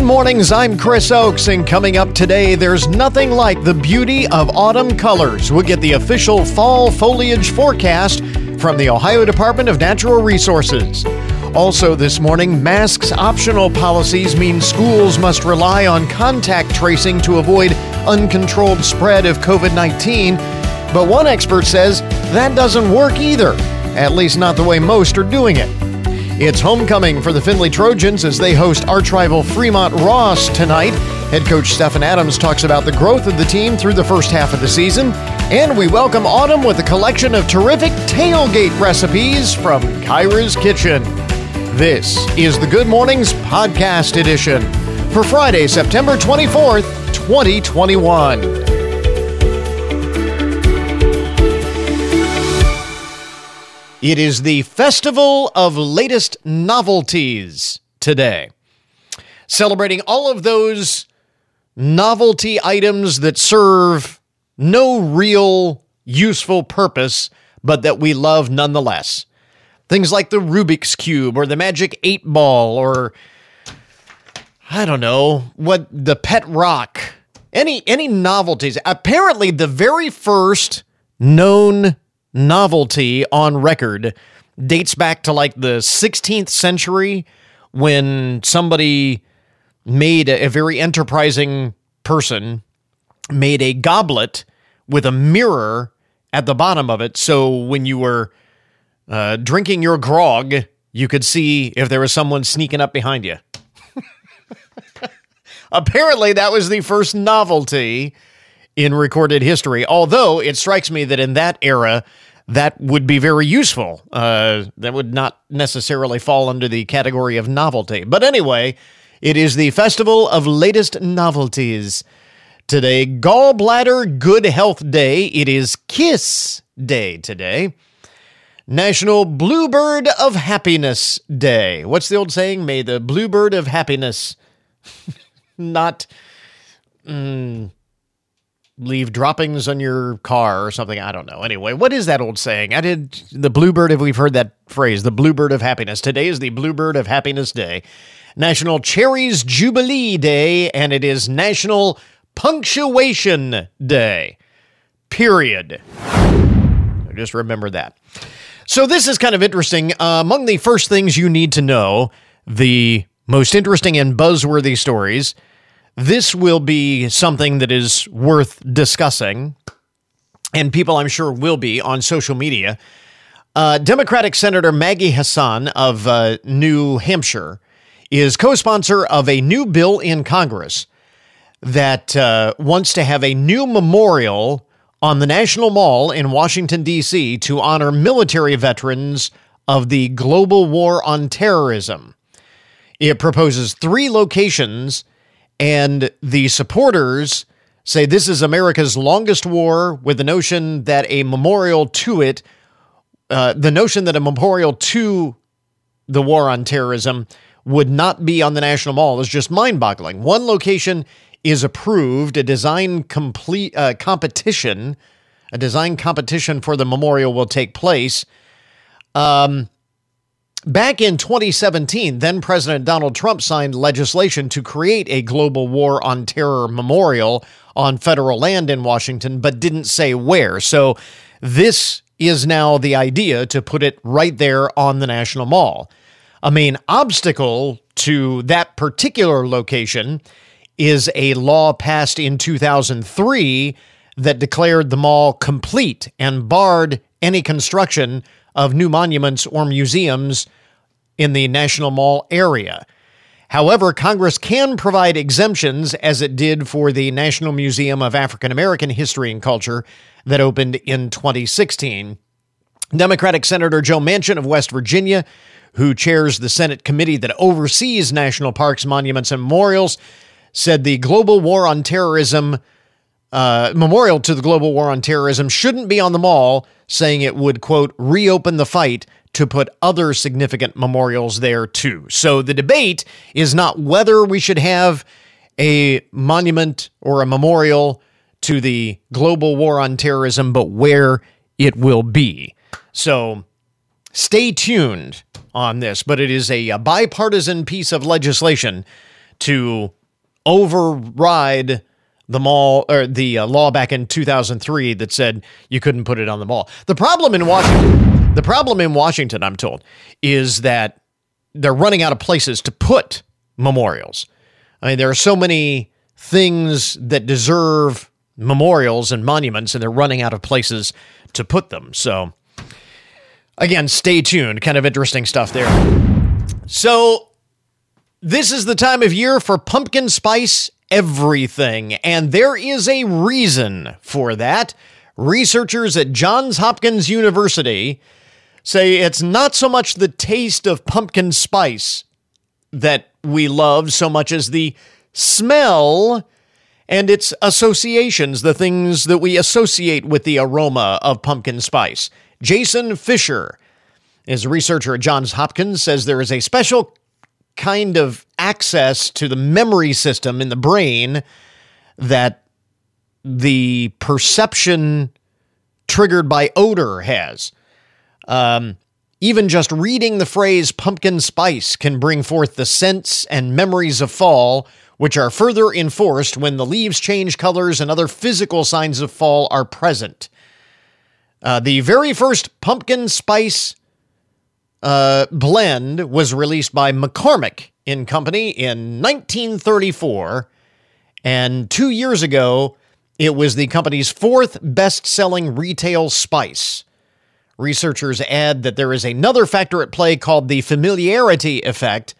Good mornings, I'm Chris Oakes, and coming up today, there's nothing like the beauty of autumn colors. We'll get the official fall foliage forecast from the Ohio Department of Natural Resources. Also, this morning, masks optional policies mean schools must rely on contact tracing to avoid uncontrolled spread of COVID 19. But one expert says that doesn't work either, at least not the way most are doing it. It's homecoming for the Findlay Trojans as they host arch rival Fremont Ross tonight. Head coach Stephen Adams talks about the growth of the team through the first half of the season. And we welcome autumn with a collection of terrific tailgate recipes from Kyra's Kitchen. This is the Good Mornings Podcast Edition for Friday, September 24th, 2021. It is the Festival of Latest Novelties today, celebrating all of those novelty items that serve no real useful purpose, but that we love nonetheless. Things like the Rubik's Cube or the Magic 8 Ball or I don't know, what the Pet Rock. Any any novelties. Apparently the very first known novelty on record dates back to like the 16th century when somebody made a, a very enterprising person made a goblet with a mirror at the bottom of it. So when you were uh, drinking your grog you could see if there was someone sneaking up behind you. Apparently that was the first novelty in recorded history. Although it strikes me that in that era, that would be very useful. Uh, that would not necessarily fall under the category of novelty. But anyway, it is the Festival of Latest Novelties. Today, Gallbladder Good Health Day. It is Kiss Day today. National Bluebird of Happiness Day. What's the old saying? May the bluebird of happiness not. Mm, leave droppings on your car or something. I don't know. Anyway, what is that old saying? I did the bluebird, if we've heard that phrase, the bluebird of happiness. Today is the bluebird of happiness day, National Cherries Jubilee Day, and it is National Punctuation Day. Period. just remember that. So, this is kind of interesting. Uh, among the first things you need to know, the most interesting and buzzworthy stories this will be something that is worth discussing, and people I'm sure will be on social media. Uh, Democratic Senator Maggie Hassan of uh, New Hampshire is co sponsor of a new bill in Congress that uh, wants to have a new memorial on the National Mall in Washington, D.C. to honor military veterans of the global war on terrorism. It proposes three locations and the supporters say this is America's longest war, with the notion that a memorial to it, uh, the notion that a memorial to the war on terrorism would not be on the National Mall is just mind boggling. One location is approved, a design complete uh, competition, a design competition for the memorial will take place. Um, Back in 2017, then President Donald Trump signed legislation to create a global war on terror memorial on federal land in Washington, but didn't say where. So this is now the idea to put it right there on the National Mall. A main obstacle to that particular location is a law passed in 2003 that declared the mall complete and barred any construction of new monuments or museums in the National Mall area. However, Congress can provide exemptions, as it did for the National Museum of African American History and Culture that opened in 2016. Democratic Senator Joe Manchin of West Virginia, who chairs the Senate committee that oversees national parks, monuments, and memorials, said the global war on terrorism uh, memorial to the global war on terrorism shouldn't be on the mall, saying it would, quote, reopen the fight to put other significant memorials there too. So the debate is not whether we should have a monument or a memorial to the global war on terrorism, but where it will be. So stay tuned on this, but it is a, a bipartisan piece of legislation to override the mall or the uh, law back in 2003 that said you couldn't put it on the mall. The problem in Washington, the problem in Washington, I'm told, is that they're running out of places to put memorials. I mean, there are so many things that deserve memorials and monuments, and they're running out of places to put them. So, again, stay tuned. Kind of interesting stuff there. So, this is the time of year for pumpkin spice everything, and there is a reason for that. Researchers at Johns Hopkins University say it's not so much the taste of pumpkin spice that we love so much as the smell and its associations, the things that we associate with the aroma of pumpkin spice. Jason Fisher is a researcher at Johns Hopkins, says there is a special kind of access to the memory system in the brain that the perception triggered by odor has. Um, even just reading the phrase pumpkin spice can bring forth the scents and memories of fall, which are further enforced when the leaves change colors and other physical signs of fall are present. Uh, the very first pumpkin spice uh, blend was released by McCormick in Company in 1934, and two years ago, it was the company's fourth best selling retail spice. Researchers add that there is another factor at play called the familiarity effect,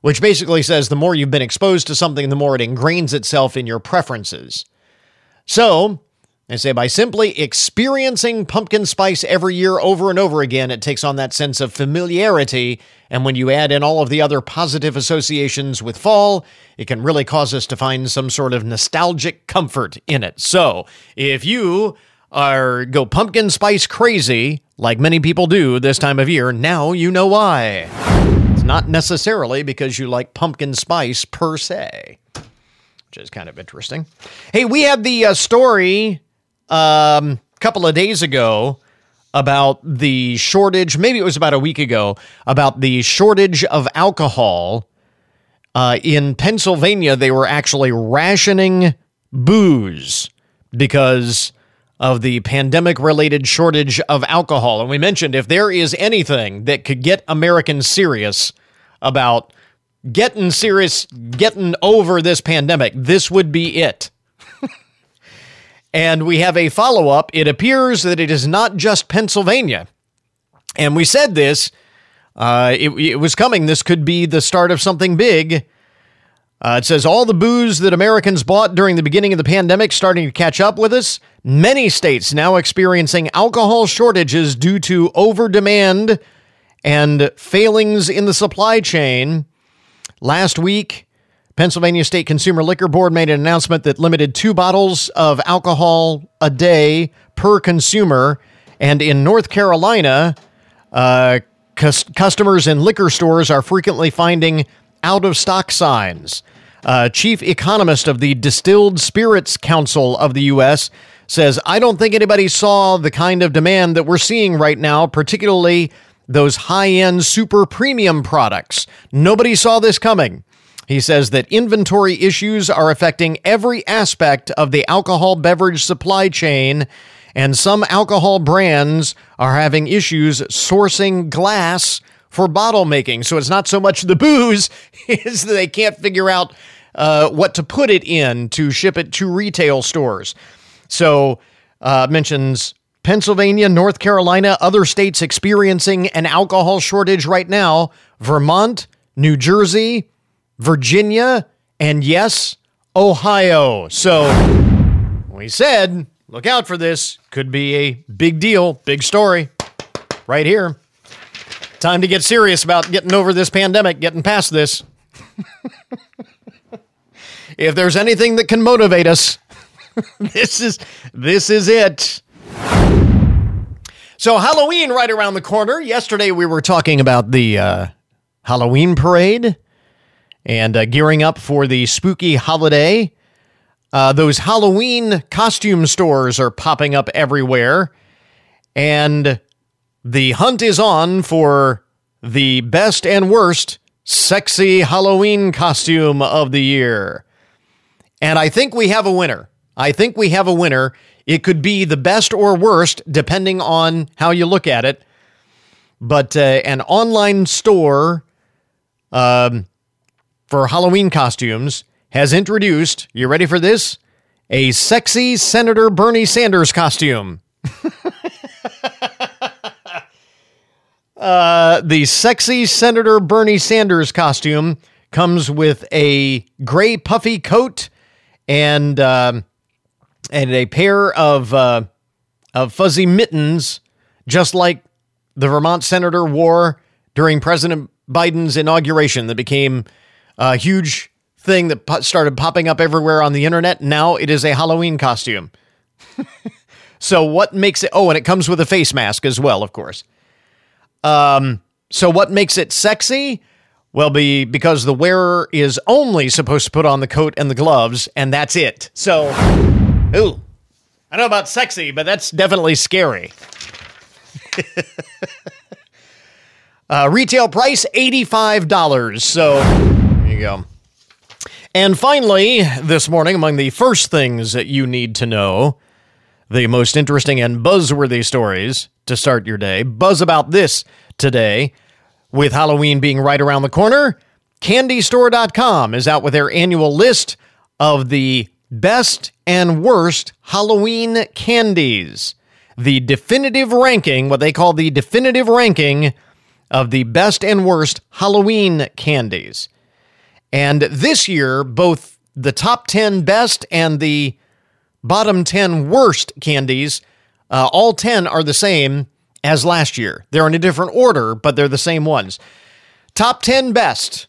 which basically says the more you've been exposed to something, the more it ingrains itself in your preferences. So, they say by simply experiencing pumpkin spice every year over and over again, it takes on that sense of familiarity. And when you add in all of the other positive associations with fall, it can really cause us to find some sort of nostalgic comfort in it. So if you are go pumpkin spice crazy, like many people do this time of year, now you know why. It's not necessarily because you like pumpkin spice per se, which is kind of interesting. Hey, we have the uh, story um, a couple of days ago about the shortage, maybe it was about a week ago, about the shortage of alcohol. Uh, in Pennsylvania, they were actually rationing booze because of the pandemic related shortage of alcohol. And we mentioned if there is anything that could get Americans serious about getting serious, getting over this pandemic, this would be it. And we have a follow up. It appears that it is not just Pennsylvania. And we said this, uh, it, it was coming. This could be the start of something big. Uh, it says all the booze that Americans bought during the beginning of the pandemic starting to catch up with us. Many states now experiencing alcohol shortages due to over demand and failings in the supply chain. Last week, Pennsylvania State Consumer Liquor Board made an announcement that limited two bottles of alcohol a day per consumer. And in North Carolina, uh, customers in liquor stores are frequently finding out of stock signs. Uh, chief economist of the Distilled Spirits Council of the U.S. says, I don't think anybody saw the kind of demand that we're seeing right now, particularly those high end super premium products. Nobody saw this coming. He says that inventory issues are affecting every aspect of the alcohol beverage supply chain, and some alcohol brands are having issues sourcing glass for bottle making. So it's not so much the booze, is that they can't figure out uh, what to put it in to ship it to retail stores. So uh, mentions Pennsylvania, North Carolina, other states experiencing an alcohol shortage right now, Vermont, New Jersey, Virginia, and yes, Ohio. So we said, look out for this. Could be a big deal, big story right here. Time to get serious about getting over this pandemic, getting past this. if there's anything that can motivate us, this is this is it. So Halloween right around the corner. Yesterday we were talking about the uh, Halloween parade and uh, gearing up for the spooky holiday. Uh, those Halloween costume stores are popping up everywhere, and the hunt is on for the best and worst sexy Halloween costume of the year. And I think we have a winner. I think we have a winner. It could be the best or worst, depending on how you look at it. But uh, an online store um, for Halloween costumes has introduced, you ready for this? A sexy Senator Bernie Sanders costume. uh, the sexy Senator Bernie Sanders costume comes with a gray puffy coat and uh, and a pair of uh, of fuzzy mittens, just like the Vermont senator wore during President Biden's inauguration. That became a huge thing that po- started popping up everywhere on the internet. Now it is a Halloween costume. so what makes it? Oh, and it comes with a face mask as well, of course. Um. So what makes it sexy? Well, be because the wearer is only supposed to put on the coat and the gloves, and that's it. So, ooh, I know about sexy, but that's definitely scary. uh, retail price $85. So, there you go. And finally, this morning, among the first things that you need to know, the most interesting and buzzworthy stories to start your day. Buzz about this today. With Halloween being right around the corner, CandyStore.com is out with their annual list of the best and worst Halloween candies. The definitive ranking, what they call the definitive ranking of the best and worst Halloween candies. And this year, both the top 10 best and the bottom 10 worst candies, uh, all 10 are the same as last year. They're in a different order, but they're the same ones. Top 10 best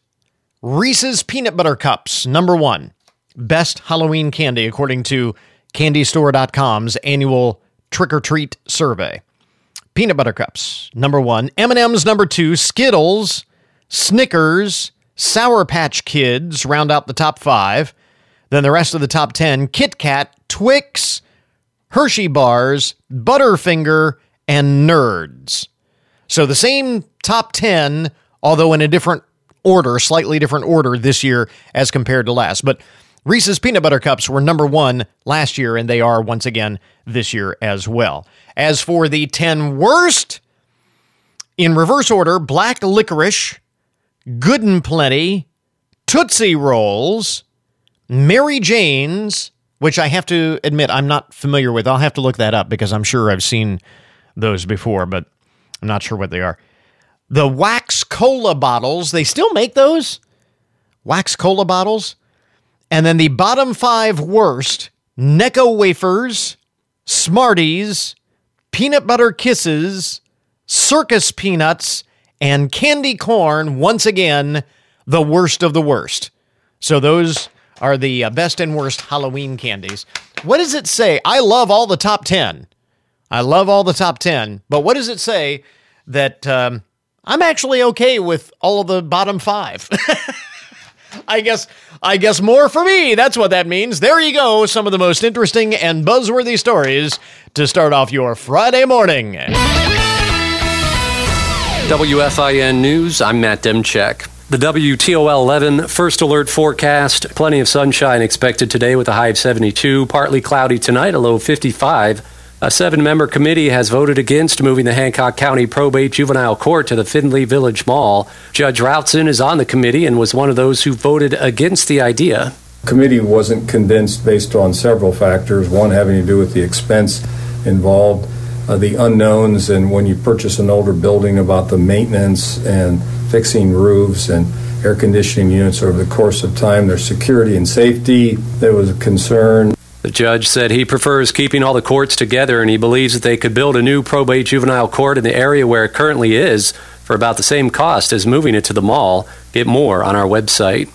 Reese's Peanut Butter Cups, number one. Best Halloween candy, according to CandyStore.com's annual trick or treat survey. Peanut Butter Cups, number one. M&M's, number two. Skittles, Snickers, Sour Patch Kids round out the top five. Then the rest of the top 10 Kit Kat, Twix, Hershey Bars, Butterfinger, and nerds. So the same top 10, although in a different order, slightly different order this year as compared to last. But Reese's Peanut Butter Cups were number one last year, and they are once again this year as well. As for the 10 worst, in reverse order, black licorice, good and plenty, Tootsie Rolls, Mary Jane's, which I have to admit I'm not familiar with. I'll have to look that up because I'm sure I've seen those before, but I'm not sure what they are. The wax cola bottles, they still make those? Wax cola bottles? And then the bottom five worst Necco wafers, Smarties, peanut butter kisses, circus peanuts, and candy corn. Once again, the worst of the worst. So those are the uh, best and worst Halloween candies. What does it say? I love all the top 10. I love all the top 10, but what does it say that um, I'm actually okay with all of the bottom five? I guess I guess more for me. That's what that means. There you go. Some of the most interesting and buzzworthy stories to start off your Friday morning. WFIN News, I'm Matt Demchek. The WTOL 11 first alert forecast. Plenty of sunshine expected today with a high of 72. Partly cloudy tonight, a low of 55. A seven member committee has voted against moving the Hancock County Probate Juvenile Court to the Findlay Village Mall. Judge Routson is on the committee and was one of those who voted against the idea. Committee wasn't convinced based on several factors, one having to do with the expense involved, uh, the unknowns, and when you purchase an older building about the maintenance and fixing roofs and air conditioning units over the course of time, their security and safety. There was a concern. The judge said he prefers keeping all the courts together and he believes that they could build a new probate juvenile court in the area where it currently is for about the same cost as moving it to the mall. Get more on our website.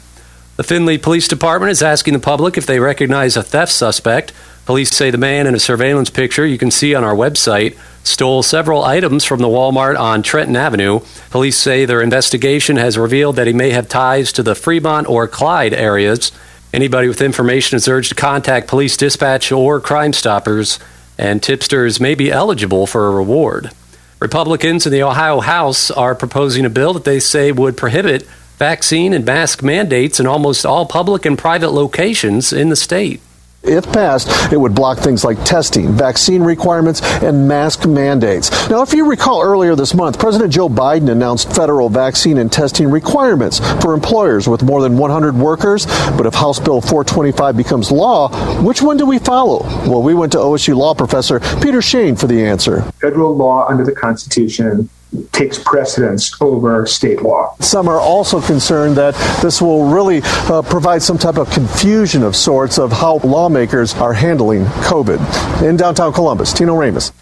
The Findlay Police Department is asking the public if they recognize a theft suspect. Police say the man in a surveillance picture you can see on our website stole several items from the Walmart on Trenton Avenue. Police say their investigation has revealed that he may have ties to the Fremont or Clyde areas. Anybody with information is urged to contact police dispatch or Crime Stoppers, and tipsters may be eligible for a reward. Republicans in the Ohio House are proposing a bill that they say would prohibit vaccine and mask mandates in almost all public and private locations in the state. If passed, it would block things like testing, vaccine requirements, and mask mandates. Now, if you recall earlier this month, President Joe Biden announced federal vaccine and testing requirements for employers with more than 100 workers. But if House Bill 425 becomes law, which one do we follow? Well, we went to OSU law professor Peter Shane for the answer. Federal law under the Constitution takes precedence over state law. Some are also concerned that this will really uh, provide some type of confusion of sorts of how lawmakers are handling COVID. In downtown Columbus, Tino Ramos.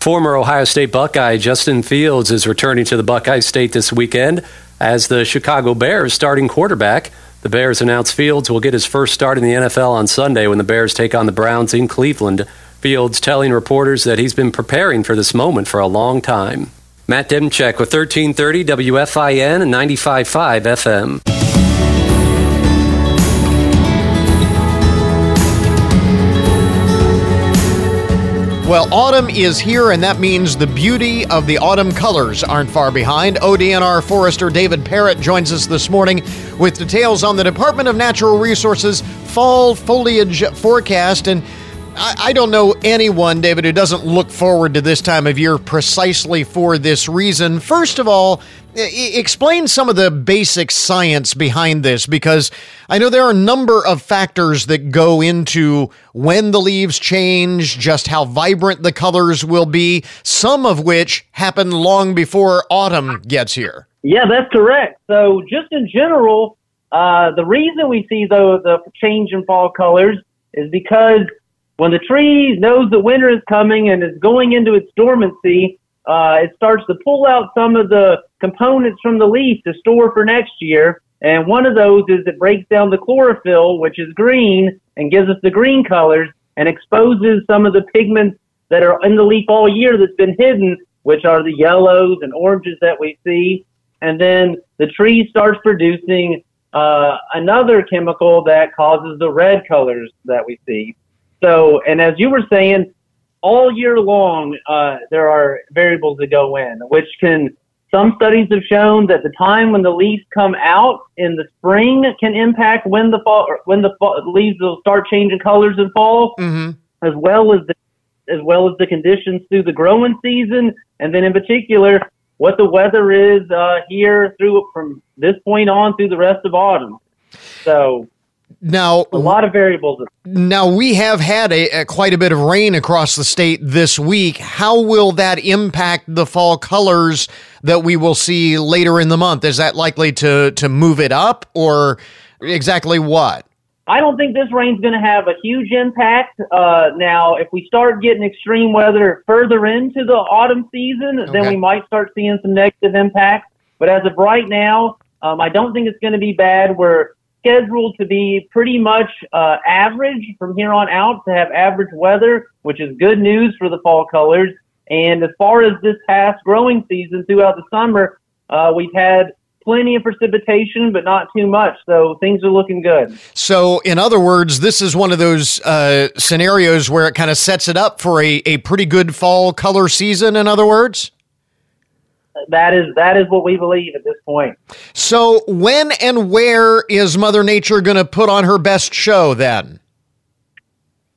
Former Ohio State Buckeye Justin Fields is returning to the Buckeye State this weekend as the Chicago Bears starting quarterback. The Bears announced Fields will get his first start in the NFL on Sunday when the Bears take on the Browns in Cleveland. Fields telling reporters that he's been preparing for this moment for a long time. Matt Demchek with 1330 WFIN and 95.5 FM. Well, autumn is here, and that means the beauty of the autumn colors aren't far behind. ODNR forester David Parrott joins us this morning with details on the Department of Natural Resources fall foliage forecast. And I, don't know anyone, David, who doesn't look forward to this time of year precisely for this reason. First of all, explain some of the basic science behind this because I know there are a number of factors that go into when the leaves change, just how vibrant the colors will be, some of which happen long before autumn gets here. Yeah, that's correct. So, just in general, uh, the reason we see the, the change in fall colors is because when the tree knows that winter is coming and is going into its dormancy, uh, it starts to pull out some of the components from the leaf to store for next year. And one of those is it breaks down the chlorophyll, which is green, and gives us the green colors and exposes some of the pigments that are in the leaf all year that's been hidden, which are the yellows and oranges that we see. And then the tree starts producing uh, another chemical that causes the red colors that we see. So, and as you were saying, all year long, uh, there are variables that go in, which can, some studies have shown that the time when the leaves come out in the spring can impact when the fall, when the fall, leaves will start changing colors in fall, mm-hmm. as well as the, as well as the conditions through the growing season, and then in particular, what the weather is uh, here through from this point on through the rest of autumn. So now, a lot of variables. Now, we have had a, a, quite a bit of rain across the state this week. How will that impact the fall colors that we will see later in the month? Is that likely to, to move it up or exactly what? I don't think this rain's going to have a huge impact. Uh, now, if we start getting extreme weather further into the autumn season, okay. then we might start seeing some negative impacts. But as of right now, um, I don't think it's going to be bad. We're scheduled to be pretty much uh, average from here on out to have average weather, which is good news for the fall colors. And as far as this past growing season throughout the summer, uh, we've had plenty of precipitation, but not too much. So things are looking good. So, in other words, this is one of those uh, scenarios where it kind of sets it up for a, a pretty good fall color season, in other words? That is that is what we believe at this point. So when and where is Mother Nature going to put on her best show then?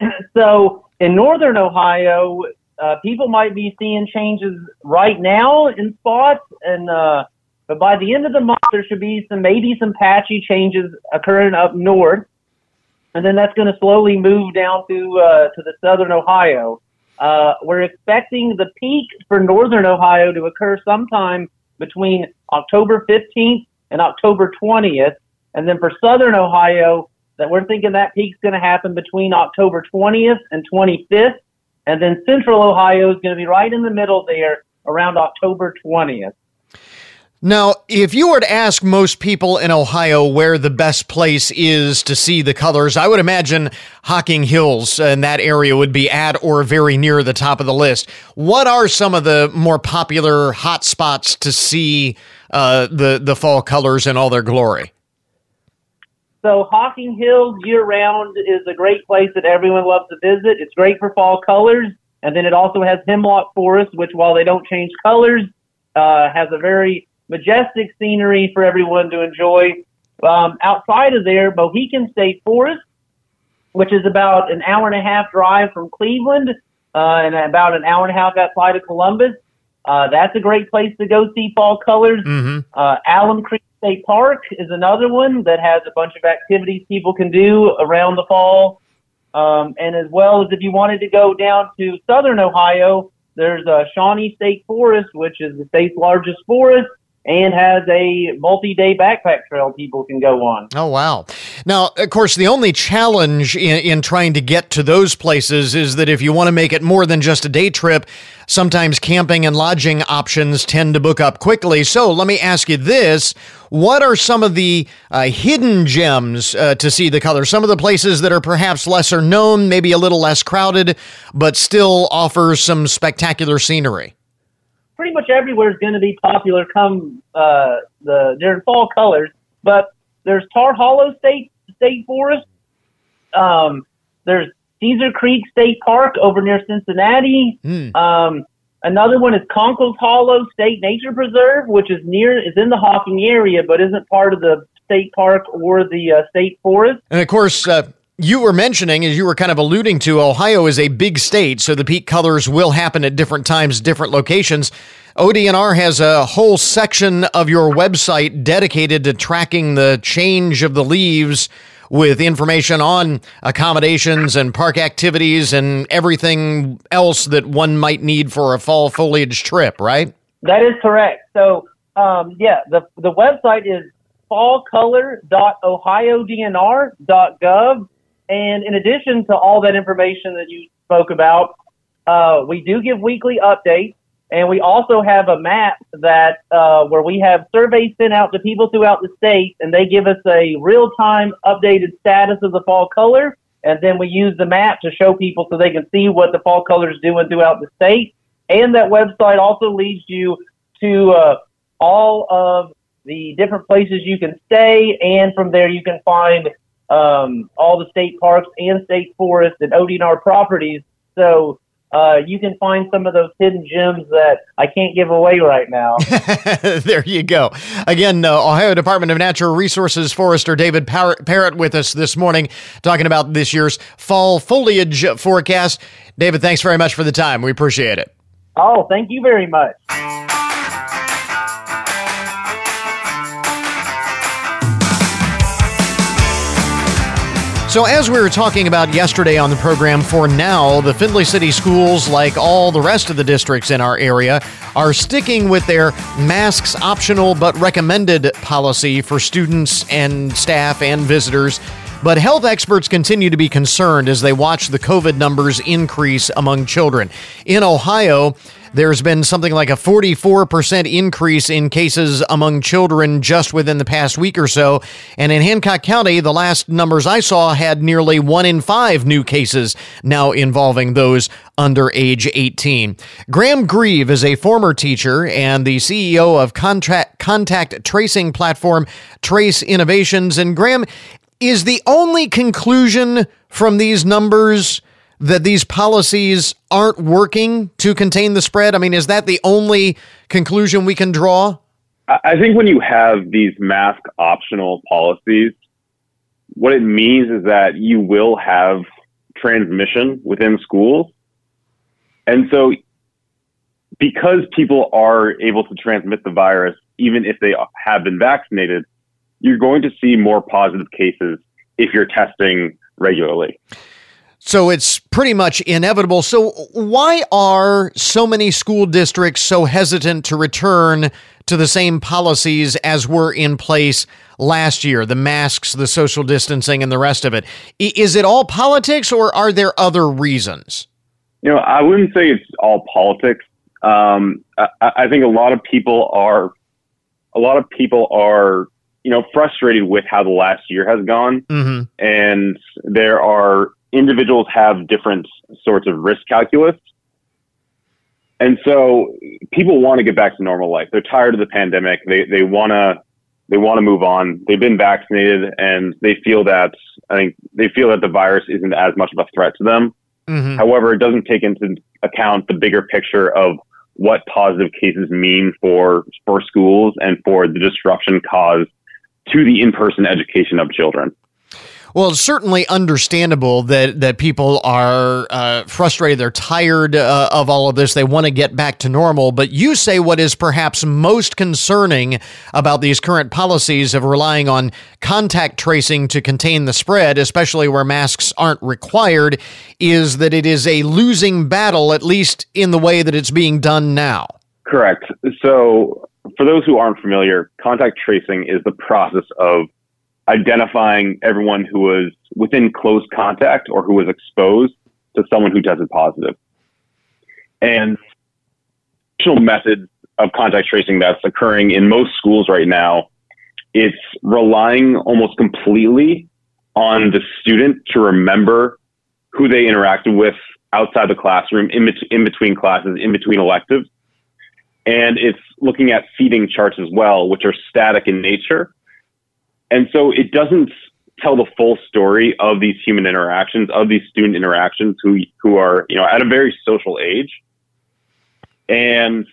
So in northern Ohio, uh, people might be seeing changes right now in spots, and uh, but by the end of the month there should be some maybe some patchy changes occurring up north, and then that's going to slowly move down to uh, to the southern Ohio. Uh, we're expecting the peak for northern Ohio to occur sometime between October 15th and October 20th. And then for southern Ohio, that we're thinking that peak's going to happen between October 20th and 25th. And then central Ohio is going to be right in the middle there around October 20th. Now, if you were to ask most people in Ohio where the best place is to see the colors, I would imagine Hocking Hills and that area would be at or very near the top of the list. What are some of the more popular hot spots to see uh, the the fall colors in all their glory? So Hocking Hills year round is a great place that everyone loves to visit. It's great for fall colors, and then it also has Hemlock Forest, which while they don't change colors, uh, has a very majestic scenery for everyone to enjoy. Um, outside of there, Mohican State Forest, which is about an hour and a half drive from Cleveland uh, and about an hour and a half outside of Columbus. Uh, that's a great place to go see fall colors. Mm-hmm. Uh, Alum Creek State Park is another one that has a bunch of activities people can do around the fall. Um, and as well as if you wanted to go down to southern Ohio, there's uh, Shawnee State Forest, which is the state's largest forest and has a multi-day backpack trail people can go on. Oh wow! Now, of course, the only challenge in, in trying to get to those places is that if you want to make it more than just a day trip, sometimes camping and lodging options tend to book up quickly. So, let me ask you this: What are some of the uh, hidden gems uh, to see the color? Some of the places that are perhaps lesser known, maybe a little less crowded, but still offers some spectacular scenery pretty much everywhere is going to be popular come uh, the during fall colors. But there's Tar Hollow State State Forest. Um, there's Caesar Creek State Park over near Cincinnati. Mm. Um, another one is Conkles Hollow State Nature Preserve, which is near is in the Hocking area, but isn't part of the state park or the uh, state forest. And of course, uh, you were mentioning, as you were kind of alluding to, Ohio is a big state, so the peak colors will happen at different times, different locations. ODNR has a whole section of your website dedicated to tracking the change of the leaves with information on accommodations and park activities and everything else that one might need for a fall foliage trip, right? That is correct. So, um, yeah, the, the website is fallcolor.ohiodnr.gov and in addition to all that information that you spoke about, uh, we do give weekly updates, and we also have a map that uh, where we have surveys sent out to people throughout the state, and they give us a real-time updated status of the fall color, and then we use the map to show people so they can see what the fall color is doing throughout the state. And that website also leads you to uh, all of the different places you can stay, and from there you can find um, all the state parks and state forests and ODNR properties. So uh, you can find some of those hidden gems that I can't give away right now. there you go. Again, uh, Ohio Department of Natural Resources Forester David Parrott with us this morning talking about this year's fall foliage forecast. David, thanks very much for the time. We appreciate it. Oh, thank you very much. So, as we were talking about yesterday on the program, for now, the Findlay City Schools, like all the rest of the districts in our area, are sticking with their masks optional but recommended policy for students and staff and visitors. But health experts continue to be concerned as they watch the COVID numbers increase among children. In Ohio, there's been something like a 44% increase in cases among children just within the past week or so. And in Hancock County, the last numbers I saw had nearly one in five new cases now involving those under age 18. Graham Grieve is a former teacher and the CEO of contract, contact tracing platform Trace Innovations. And Graham, is the only conclusion from these numbers that these policies aren't working to contain the spread? I mean, is that the only conclusion we can draw? I think when you have these mask optional policies, what it means is that you will have transmission within schools. And so, because people are able to transmit the virus, even if they have been vaccinated, you're going to see more positive cases if you're testing regularly. So it's pretty much inevitable. So, why are so many school districts so hesitant to return to the same policies as were in place last year the masks, the social distancing, and the rest of it? Is it all politics or are there other reasons? You know, I wouldn't say it's all politics. Um, I, I think a lot of people are, a lot of people are you know, frustrated with how the last year has gone. Mm-hmm. And there are individuals have different sorts of risk calculus. And so people want to get back to normal life. They're tired of the pandemic. They, they want to, they want to move on. They've been vaccinated and they feel that, I think they feel that the virus isn't as much of a threat to them. Mm-hmm. However, it doesn't take into account the bigger picture of what positive cases mean for for schools and for the disruption caused to the in-person education of children. Well, it's certainly understandable that that people are uh, frustrated. They're tired uh, of all of this. They want to get back to normal. But you say what is perhaps most concerning about these current policies of relying on contact tracing to contain the spread, especially where masks aren't required, is that it is a losing battle, at least in the way that it's being done now. Correct. So, for those who aren't familiar, contact tracing is the process of identifying everyone who was within close contact or who was exposed to someone who tested positive. And traditional methods of contact tracing that's occurring in most schools right now, it's relying almost completely on the student to remember who they interacted with outside the classroom, in, in between classes, in between electives. And it's looking at seating charts as well, which are static in nature and so it doesn't tell the full story of these human interactions, of these student interactions who, who are, you know, at a very social age. And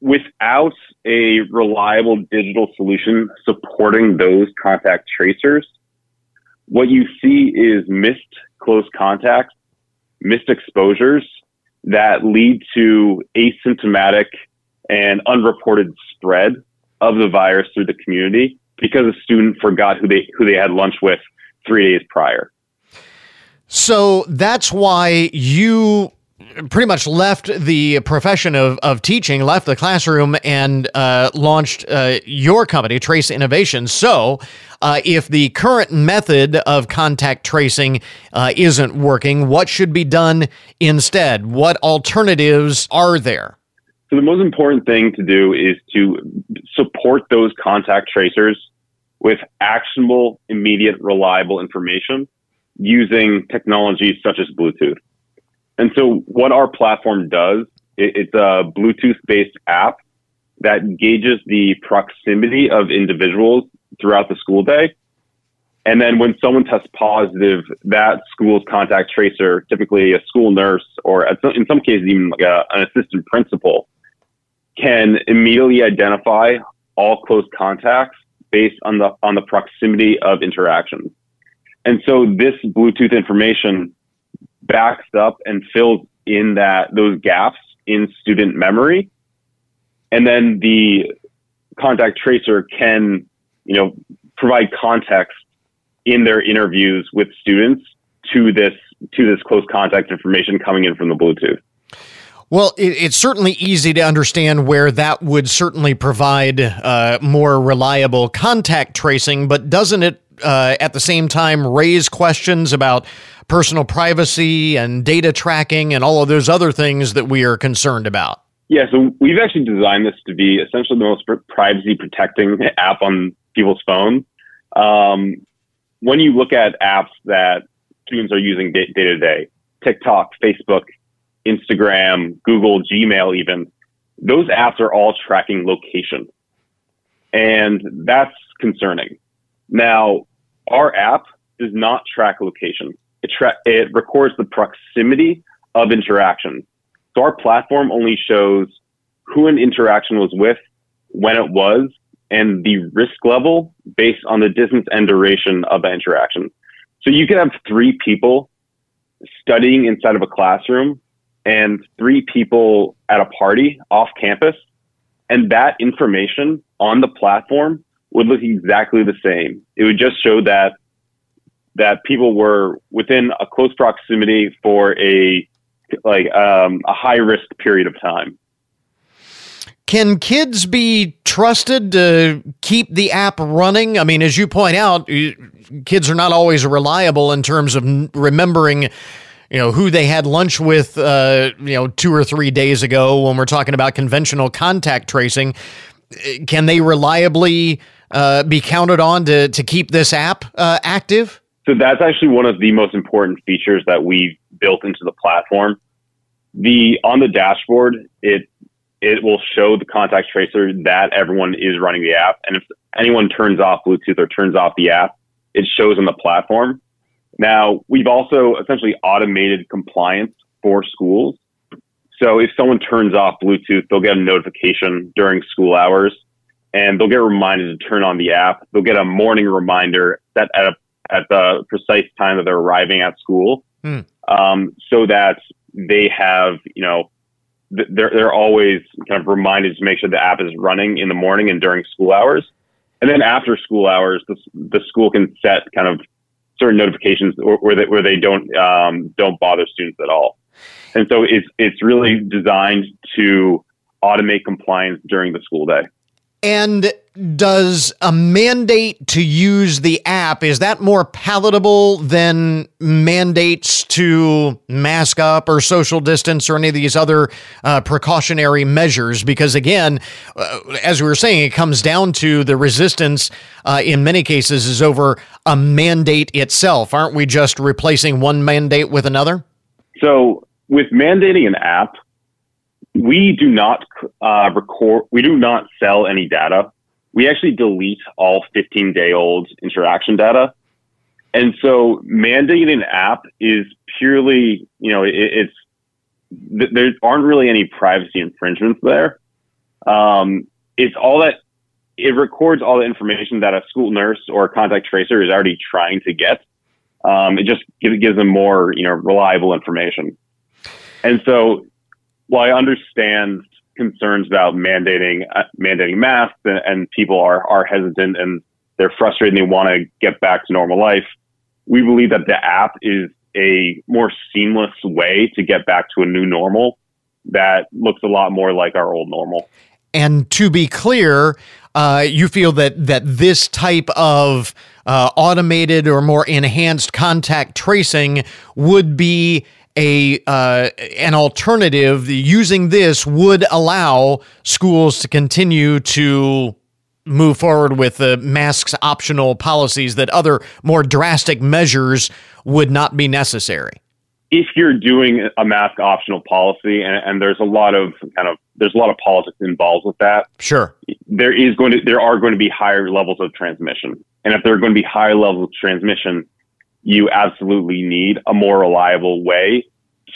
without a reliable digital solution supporting those contact tracers, what you see is missed close contacts, missed exposures that lead to asymptomatic and unreported spread of the virus through the community because a student forgot who they who they had lunch with three days prior. So that's why you pretty much left the profession of, of teaching, left the classroom, and uh, launched uh, your company, Trace Innovations. So, uh, if the current method of contact tracing uh, isn't working, what should be done instead? What alternatives are there? So, the most important thing to do is to support those contact tracers with actionable, immediate, reliable information using technologies such as Bluetooth. And so what our platform does, it's a Bluetooth based app that gauges the proximity of individuals throughout the school day. And then when someone tests positive, that school's contact tracer, typically a school nurse or in some cases even like a, an assistant principal, can immediately identify all close contacts based on the on the proximity of interactions. And so this Bluetooth information backs up and fills in that those gaps in student memory. And then the contact tracer can, you know, provide context in their interviews with students to this to this close contact information coming in from the Bluetooth. Well, it, it's certainly easy to understand where that would certainly provide uh, more reliable contact tracing, but doesn't it uh, at the same time raise questions about personal privacy and data tracking and all of those other things that we are concerned about? Yeah, so we've actually designed this to be essentially the most privacy protecting app on people's phones. Um, when you look at apps that students are using day to day, TikTok, Facebook, Instagram, Google, Gmail, even, those apps are all tracking location. And that's concerning. Now, our app does not track location. It, tra- it records the proximity of interaction. So our platform only shows who an interaction was with, when it was, and the risk level based on the distance and duration of the interaction. So you can have three people studying inside of a classroom and three people at a party off campus, and that information on the platform would look exactly the same. It would just show that that people were within a close proximity for a like um, a high risk period of time. Can kids be trusted to keep the app running? I mean, as you point out, kids are not always reliable in terms of remembering you know who they had lunch with uh, you know two or three days ago when we're talking about conventional contact tracing. Can they reliably uh, be counted on to, to keep this app uh, active? So that's actually one of the most important features that we've built into the platform. The on the dashboard it it will show the contact tracer that everyone is running the app. And if anyone turns off bluetooth or turns off the app it shows on the platform now, we've also essentially automated compliance for schools. So if someone turns off Bluetooth, they'll get a notification during school hours and they'll get reminded to turn on the app. They'll get a morning reminder set at a, at the precise time that they're arriving at school, Hmm. um, so that they have you know they're they're always kind of reminded to make sure the app is running in the morning and during school hours, and then after school hours, the, the school can set kind of certain notifications where, they where they don't um, don't bother students at all, and so it's it's really designed to automate compliance during the school day. And does a mandate to use the app is that more palatable than mandates to mask up or social distance or any of these other uh, precautionary measures? Because again, uh, as we were saying, it comes down to the resistance uh, in many cases is over a mandate itself. Aren't we just replacing one mandate with another? So with mandating an app, we do not uh, record, we do not sell any data. We actually delete all 15 day old interaction data. And so mandating an app is purely, you know, it, it's, th- there aren't really any privacy infringements there. Um, it's all that it records all the information that a school nurse or contact tracer is already trying to get. Um, it just gives, gives them more, you know, reliable information. And so while I understand concerns about mandating uh, mandating masks and, and, people are are hesitant and they're frustrated and they want to get back to normal life, we believe that the app is a more seamless way to get back to a new normal that looks a lot more like our old normal. And to be clear, uh, you feel that that this type of uh, automated or more enhanced contact tracing would be a uh, an alternative. Using this would allow schools to continue to move forward with the masks optional policies that other more drastic measures would not be necessary. If you're doing a mask optional policy and, and, there's a lot of kind of there's a lot of politics involved with that. Sure. There is going to there are going to be higher levels of transmission. And if there are going to be higher levels of transmission you absolutely need a more reliable way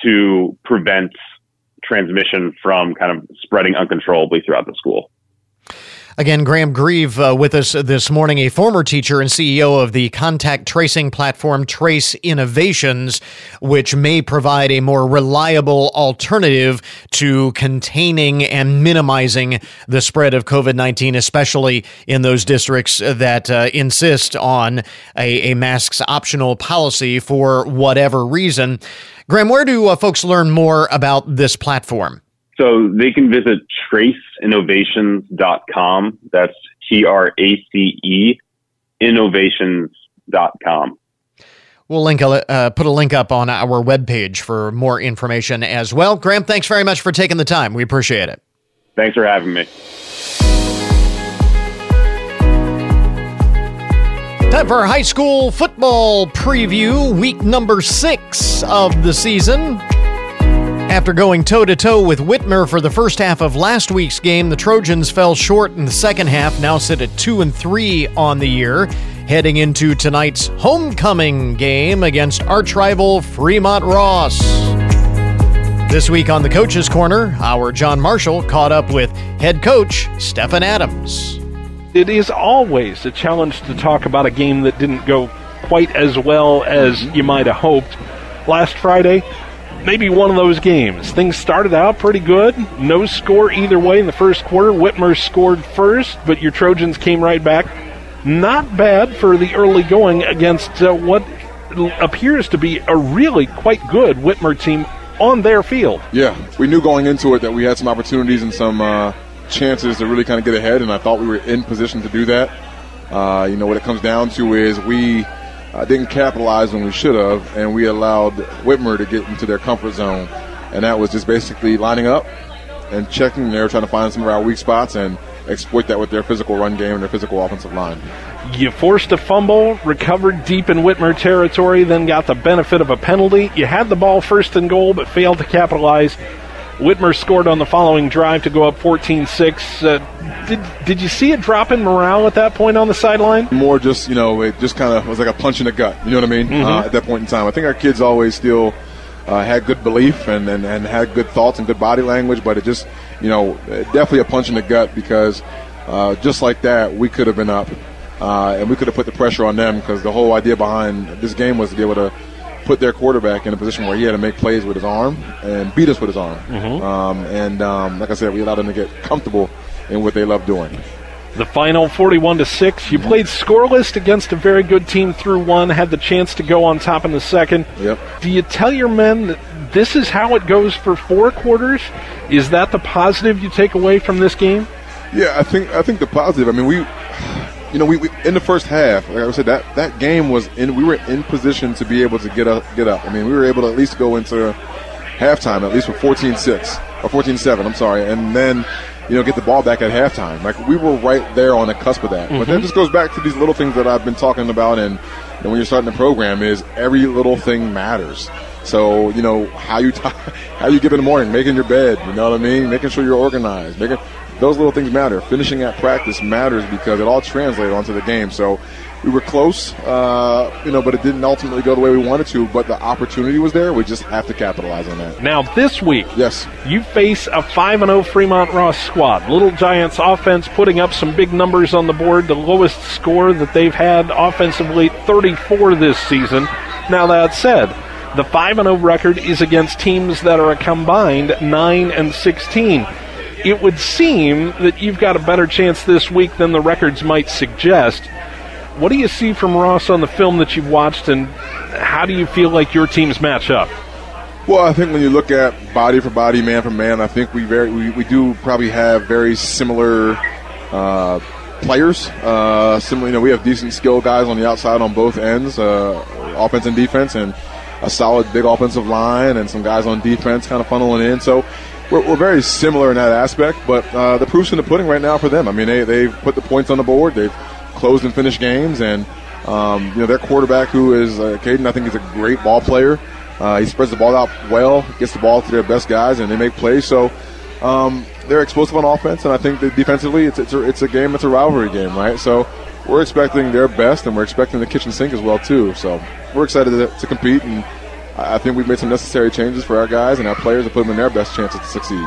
to prevent transmission from kind of spreading uncontrollably throughout the school Again, Graham Grieve uh, with us this morning, a former teacher and CEO of the contact tracing platform Trace Innovations, which may provide a more reliable alternative to containing and minimizing the spread of COVID 19, especially in those districts that uh, insist on a, a, masks optional policy for whatever reason. Graham, where do uh, folks learn more about this platform? So they can visit traceinnovations.com. That's T R A C E innovations.com. We'll link a, uh, put a link up on our webpage for more information as well. Graham, thanks very much for taking the time. We appreciate it. Thanks for having me. Time for our high school football preview, week number six of the season. After going toe to toe with Whitmer for the first half of last week's game, the Trojans fell short in the second half, now sit at 2 and 3 on the year, heading into tonight's homecoming game against arch rival Fremont Ross. This week on the Coach's Corner, our John Marshall caught up with head coach Stephen Adams. It is always a challenge to talk about a game that didn't go quite as well as you might have hoped. Last Friday, maybe one of those games. Things started out pretty good. No score either way in the first quarter. Whitmer scored first, but your Trojans came right back. Not bad for the early going against uh, what appears to be a really quite good Whitmer team on their field. Yeah, we knew going into it that we had some opportunities and some uh, chances to really kind of get ahead, and I thought we were in position to do that. Uh, you know, what it comes down to is we uh, didn't capitalize when we should have, and we allowed Whitmer to get into their comfort zone. And that was just basically lining up and checking. there, trying to find some of our weak spots and exploit that with their physical run game and their physical offensive line. You forced a fumble, recovered deep in Whitmer territory, then got the benefit of a penalty. You had the ball first and goal, but failed to capitalize. Whitmer scored on the following drive to go up 14 6. Uh, did, did you see a drop in morale at that point on the sideline? More just, you know, it just kind of was like a punch in the gut. You know what I mean? Mm-hmm. Uh, at that point in time. I think our kids always still uh, had good belief and, and, and had good thoughts and good body language, but it just, you know, definitely a punch in the gut because uh, just like that, we could have been up uh, and we could have put the pressure on them because the whole idea behind this game was to be able to put their quarterback in a position where he had to make plays with his arm and beat us with his arm. Mhm. Um, and um, like I said, we allowed them to get comfortable in what they love doing. The final 41 to 6. You played scoreless against a very good team through one, had the chance to go on top in the second. Yep. Do you tell your men that this is how it goes for four quarters? Is that the positive you take away from this game? Yeah, I think I think the positive. I mean, we, you know, we, we in the first half, like I said, that that game was in. We were in position to be able to get up, get up. I mean, we were able to at least go into halftime at least with 14-6 or 14-7. I'm sorry, and then you know get the ball back at halftime. Like we were right there on the cusp of that. But that Mhm. just goes back to these little things that I've been talking about, and, and when you're starting the program, is every little thing matters. So you know how you t- how you get in the morning, making your bed. You know what I mean? Making sure you're organized. Making those little things matter. Finishing at practice matters because it all translates onto the game. So we were close, uh, you know, but it didn't ultimately go the way we wanted to. But the opportunity was there. We just have to capitalize on that. Now, this week, yes, you face a 5 and 0 Fremont Ross squad. Little Giants offense putting up some big numbers on the board, the lowest score that they've had offensively, 34 this season. Now, that said, the 5 0 record is against teams that are a combined 9 and 16. It would seem that you've got a better chance this week than the records might suggest. What do you see from Ross on the film that you've watched, and how do you feel like your teams match up? Well, I think when you look at body for body, man for man, I think we very we, we do probably have very similar uh, players. Uh, similar, you know, we have decent skill guys on the outside on both ends, uh, offense and defense, and a solid big offensive line, and some guys on defense kind of funneling in. So we're, we're very similar in that aspect. But uh, the proof's in the pudding right now for them. I mean, they they've put the points on the board. They've closed and finished games, and um, you know their quarterback, who is uh, Caden, I think he's a great ball player. Uh, he spreads the ball out well, gets the ball to their best guys, and they make plays. So um, they're explosive on offense, and I think that defensively, it's it's a, it's a game, it's a rivalry game, right? So we're expecting their best, and we're expecting the kitchen sink as well too. So we're excited to, to compete, and I think we've made some necessary changes for our guys and our players to put them in their best chances to succeed.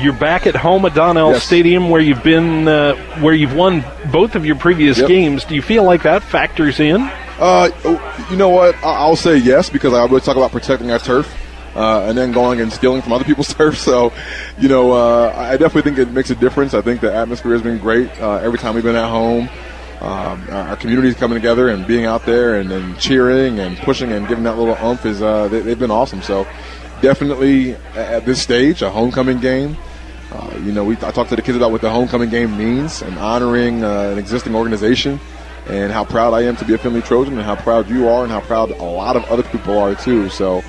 You're back at home at Donnell Yes. Stadium, where you've been, uh, where you've won both of your previous Yep. games. Do you feel like that factors in? Uh, oh, you know what? I- I'll say yes because I always talk about protecting our turf. Uh, and then going and stealing from other people's turf. So, you know, uh, I definitely think it makes a difference. I think the atmosphere has been great uh, every time we've been at home. Um, our, community's coming together and being out there and, and cheering and pushing and giving that little umph is uh, they, they've been awesome. So, definitely at this stage, a homecoming game. Uh, you know, we I talked to the kids about what the homecoming game means and honoring uh, an existing organization and how proud I am to be a Finley Trojan and how proud you are and how proud a lot of other people are too. So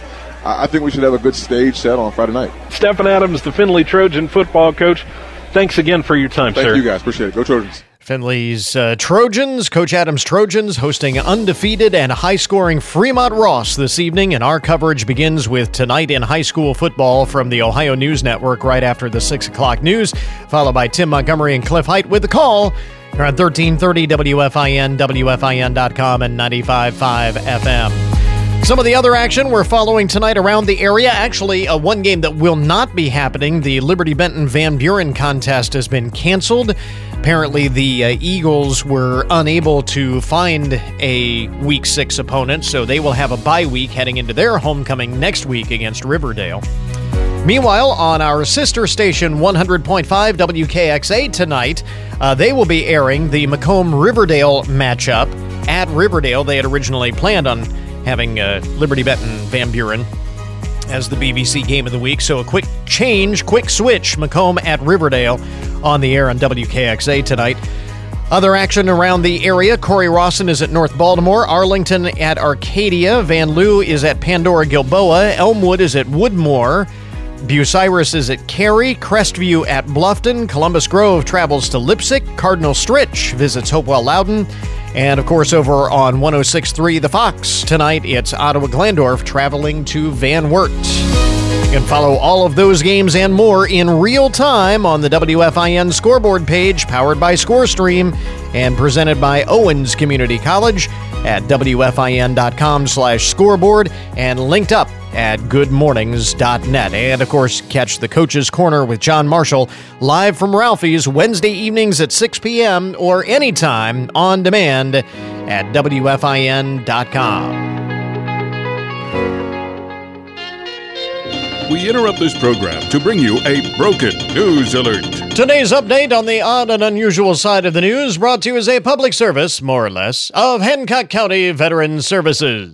I, I think we should have a good stage set on Friday night. Stephen Adams, the Finley Trojan football coach. Thanks again for your time, Thank sir. Thank you guys. Appreciate it. Go Trojans. Finley's uh, Trojans, Coach Adams Trojans, hosting undefeated and high scoring Fremont Ross this evening. And our coverage begins with Tonight in High School Football from the Ohio News Network right after the 6 o'clock news, followed by Tim Montgomery and Cliff Height with the call. Here on 1330 WFIN, WFIN.com, and 95.5 FM. Some of the other action we're following tonight around the area. Actually, a one game that will not be happening. The Liberty Benton Van Buren contest has been canceled. Apparently, the uh, Eagles were unable to find a Week Six opponent, so they will have a bye week heading into their homecoming next week against Riverdale. Meanwhile, on our sister station 100.5 WKXA tonight, uh, they will be airing the McComb Riverdale matchup at Riverdale. They had originally planned on having uh, Liberty Benton Van Buren as the BVC game of the week. So a quick change, quick switch. McComb at Riverdale on the air on WKXA tonight. Other action around the area. Cory Rawson is at North Baltimore. Arlington at Arcadia. Vanlue is at Pandora Gilboa. Elmwood is at Woodmore. Bucyrus is at Carey. Crestview at Bluffton. Columbus Grove travels to Leipsic. Cardinal Stritch visits Hopewell Loudon. And of course, over on 1063 The Fox, tonight it's Ottawa Glandorf traveling to Van Wert. Can follow all of those games and more in real time on the WFIN scoreboard page, powered by ScoreStream and presented by Owens Community College at WFIN.com slash scoreboard and linked up at goodmornings.net. And of course, catch the Coach's Corner with John Marshall live from Ralphie's Wednesday evenings at 6 p.m. or anytime on demand at WFIN.com. We interrupt this program to bring you a broken news alert. Today's update on the odd and unusual side of the news brought to you as a public service, more or less, of Hancock County Veteran Services.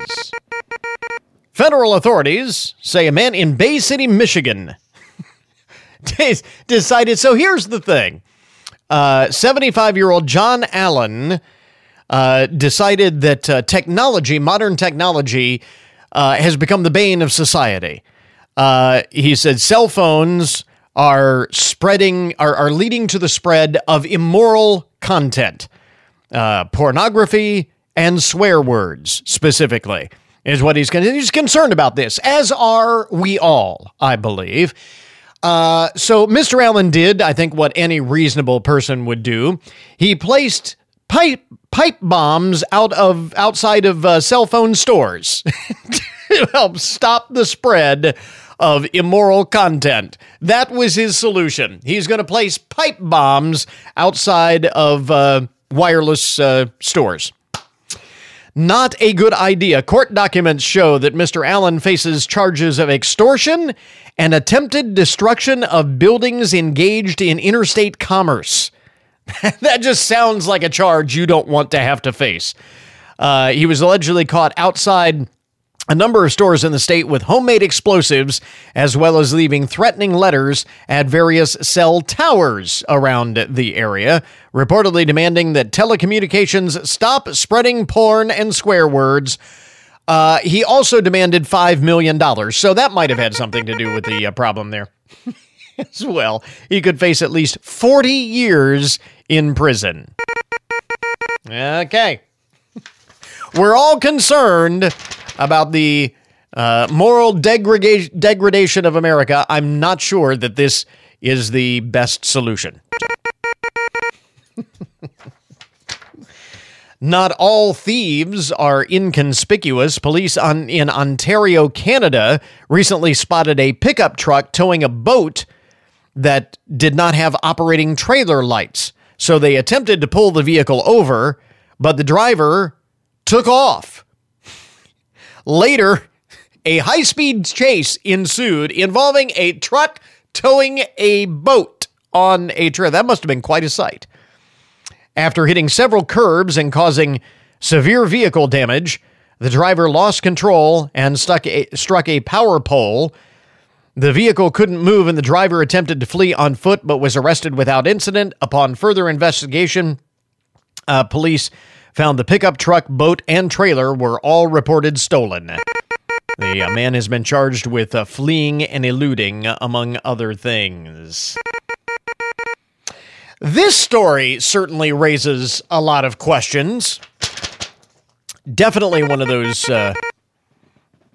Federal authorities say a man in Bay City, Michigan decided. So here's the thing 75 uh, year old John Allen uh, decided that uh, technology, modern technology, uh, has become the bane of society. Uh, he said cell phones are spreading, are, are leading to the spread of immoral content, uh, pornography, and swear words specifically is what he's, he's concerned about this, as are we all, I believe. Uh, so Mr. Allen did, I think, what any reasonable person would do. He placed pipe pipe bombs out of outside of uh, cell phone stores to help stop the spread of immoral content. That was his solution. He's going to place pipe bombs outside of uh, wireless uh, stores. Not a good idea. Court documents show that Mr. Allen faces charges of extortion and attempted destruction of buildings engaged in interstate commerce. that just sounds like a charge you don't want to have to face. Uh, he was allegedly caught outside a number of stores in the state with homemade explosives, as well as leaving threatening letters at various cell towers around the area, reportedly demanding that telecommunications stop spreading porn and swear words. Uh, he also demanded $5 million, so that might have had something to do with the uh, problem there as well. He could face at least 40 years in prison. Okay. We're all concerned about the uh, moral degrada- degradation of America, I'm not sure that this is the best solution. Not all thieves are inconspicuous. Police on, in Ontario, Canada, recently spotted a pickup truck towing a boat that did not have operating trailer lights. So they attempted to pull the vehicle over, but the driver took off. Later, a high speed chase ensued involving a truck towing a boat on a trailer. That must have been quite a sight. After hitting several curbs and causing severe vehicle damage, the driver lost control and a, struck a power pole. The vehicle couldn't move, and the driver attempted to flee on foot but was arrested without incident. Upon further investigation, uh, police found the pickup truck, boat, and trailer were all reported stolen. The uh, man has been charged with uh, fleeing and eluding, among other things. This story certainly raises a lot of questions. Definitely one of those uh,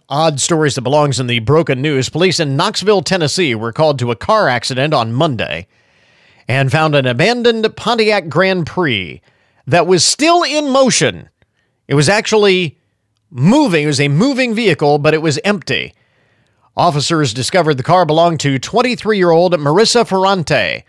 odd stories that belongs in the broken news. Police in Knoxville, Tennessee were called to a car accident on Monday and found an abandoned Pontiac Grand Prix that was still in motion. It was actually moving. It was a moving vehicle, but it was empty. Officers discovered the car belonged to 23 year old Marissa Ferrante.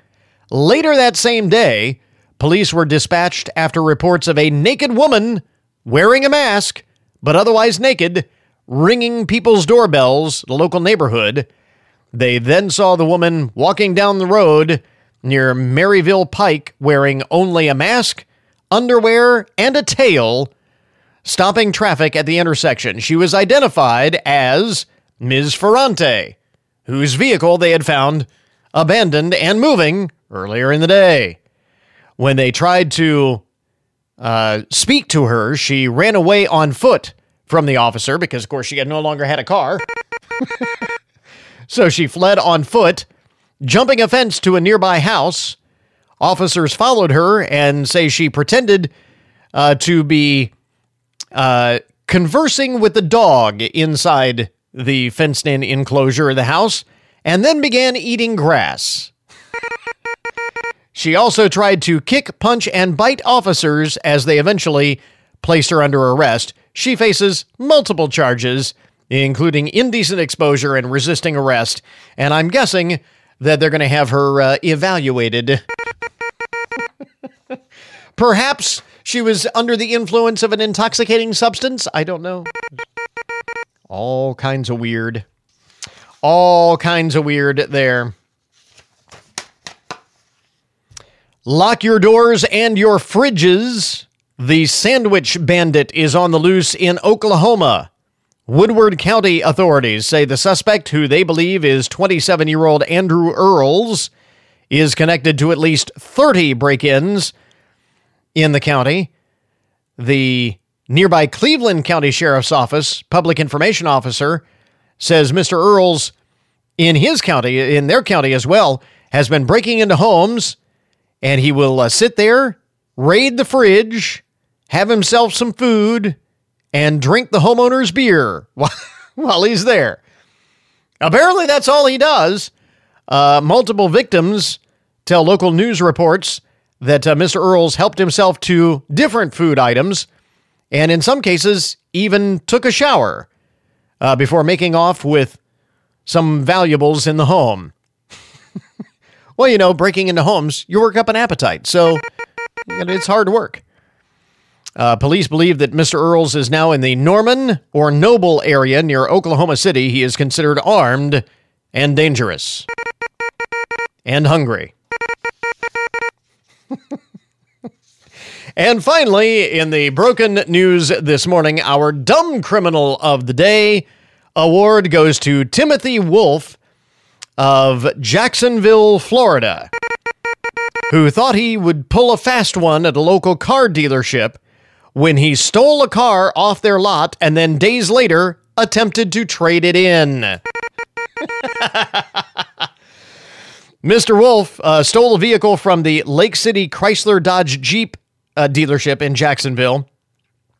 Later that same day, police were dispatched after reports of a naked woman wearing a mask, but otherwise naked, ringing people's doorbells, the local neighborhood. They then saw the woman walking down the road near Maryville Pike wearing only a mask underwear, and a tail, stopping traffic at the intersection. She was identified as Ms. Ferrante, whose vehicle they had found abandoned and moving earlier in the day. When they tried to uh, speak to her, she ran away on foot from the officer because, of course, she had no longer had a car. so she fled on foot, jumping a fence to a nearby house Officers followed her and say she pretended uh, to be uh, conversing with the dog inside the fenced in enclosure of the house and then began eating grass. she also tried to kick, punch, and bite officers as they eventually placed her under arrest. She faces multiple charges including indecent exposure and resisting arrest. And I'm guessing that they're going to have her uh, evaluated. Perhaps she was under the influence of an intoxicating substance. I don't know. All kinds of weird. All kinds of weird there. Lock your doors and your fridges. The sandwich bandit is on the loose in Oklahoma. Woodward County authorities say the suspect, who they believe is 27 year old Andrew Earls, is connected to at least 30 break ins in the county. The nearby Cleveland County Sheriff's Office public information officer says Mr. Earls, in his county, in their county as well, has been breaking into homes and he will uh, sit there, raid the fridge, have himself some food, and drink the homeowner's beer while, he's there. Apparently, that's all he does. Uh, multiple victims tell local news reports that uh, Mr. Earls helped himself to different food items and, in some cases, even took a shower uh, before making off with some valuables in the home. Well, you know, breaking into homes, you work up an appetite. So it's hard work. Uh, police believe that Mr. Earls is now in the Norman or Noble area near Oklahoma City. He is considered armed and dangerous and hungry. and finally, in the broken news this morning, our dumb criminal of the day award goes to Timothy Wolf of Jacksonville, Florida, who thought he would pull a fast one at a local car dealership when he stole a car off their lot and then days later attempted to trade it in. Mr. Wolf uh, stole a vehicle from the Lake City Chrysler Dodge Jeep uh, dealership in Jacksonville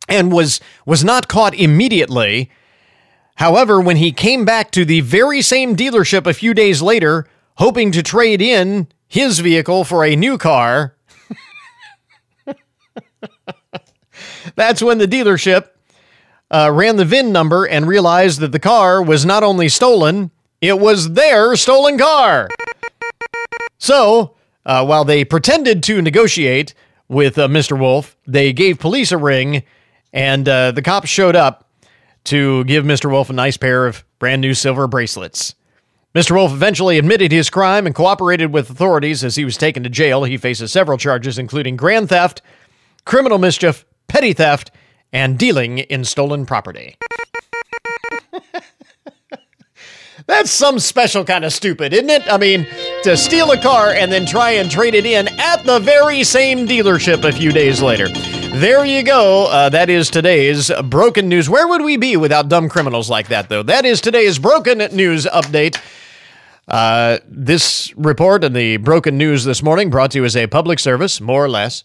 and was was not caught immediately However, when he came back to the very same dealership a few days later, hoping to trade in his vehicle for a new car, that's when the dealership uh, ran the VIN number and realized that the car was not only stolen, it was their stolen car. So, uh, while they pretended to negotiate with uh, Mr. Wolf, they gave police a ring, and uh, the cops showed up to give Mr. Wolf a nice pair of brand new silver bracelets. Mr. Wolf eventually admitted his crime and cooperated with authorities as he was taken to jail. He faces several charges, including grand theft, criminal mischief, petty theft, and dealing in stolen property. That's some special kind of stupid, isn't it? I mean, to steal a car and then try and trade it in at the very same dealership a few days later. There you go. Uh, that is today's broken news. Where would we be without dumb criminals like that, though? That is today's broken news update. Uh, this report and the broken news this morning brought to you as a public service, more or less,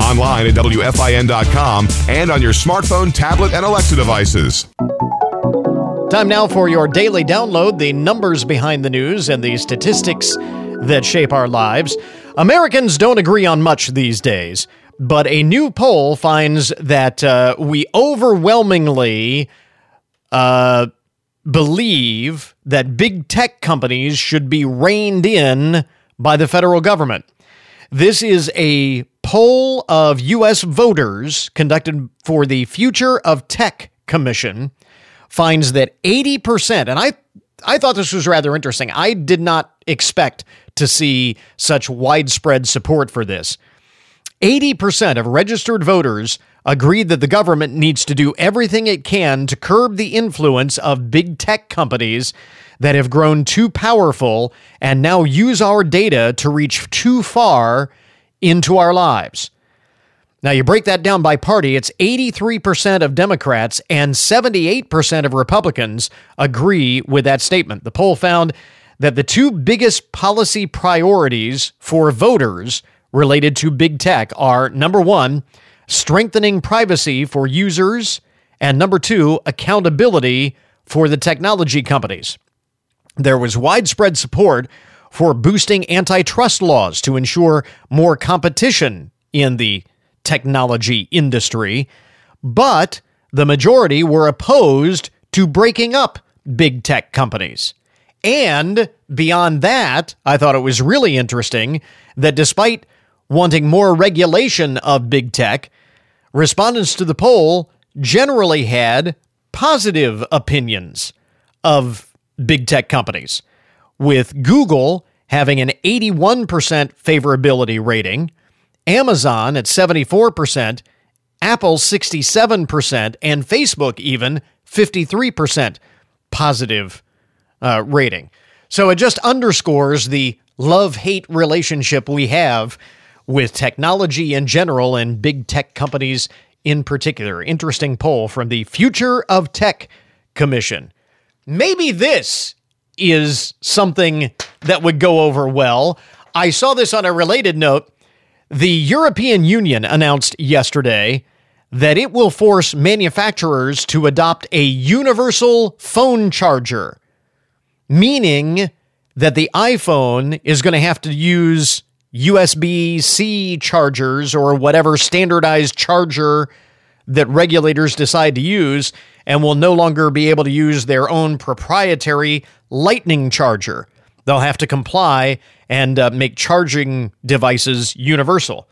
online at WFIN.com, and on your smartphone, tablet, and Alexa devices. Time now for your daily download the numbers behind the news and the statistics that shape our lives. Americans don't agree on much these days, but a new poll finds that uh, we overwhelmingly uh, believe that big tech companies should be reined in by the federal government. This is a poll of U.S. voters conducted for the Future of Tech Commission finds that 80%, and I, I thought this was rather interesting. I did not expect to see such widespread support for this. 80% of registered voters agreed that the government needs to do everything it can to curb the influence of big tech companies that have grown too powerful and now use our data to reach too far into our lives. Now, you break that down by party, it's 83% of Democrats and 78% of Republicans agree with that statement. The poll found that the two biggest policy priorities for voters related to big tech are number one, strengthening privacy for users, and number two, accountability for the technology companies. There was widespread support for boosting antitrust laws to ensure more competition in the technology industry, but the majority were opposed to breaking up big tech companies. And beyond that, I thought it was really interesting that despite wanting more regulation of big tech, respondents to the poll generally had positive opinions of big tech companies, with Google having an 81% favorability rating, Amazon at 74%, Apple 67%, and Facebook even 53% positive uh, rating. So it just underscores the love hate relationship we have with technology in general and big tech companies in particular. Interesting poll from the Future of Tech Commission. Maybe this is something that would go over well. I saw this on a related note. The European Union announced yesterday that it will force manufacturers to adopt a universal phone charger, meaning that the iPhone is going to have to use USB C chargers or whatever standardized charger that regulators decide to use and will no longer be able to use their own proprietary lightning charger. They'll have to comply and uh, make charging devices universal.